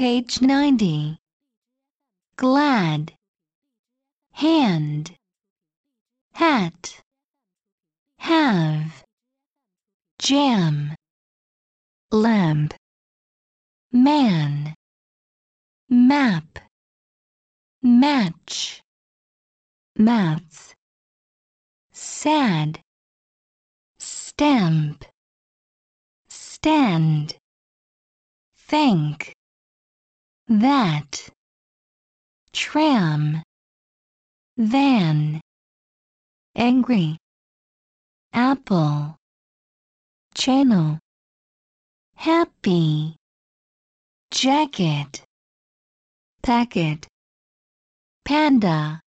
Page 90. Glad. Hand. Hat. Have. Jam. Lamp. Man. Map. Match. Mats. Sad. Stamp. Stand. Thank. That. Tram. Van. Angry. Apple. Channel. Happy. Jacket. Packet. Panda.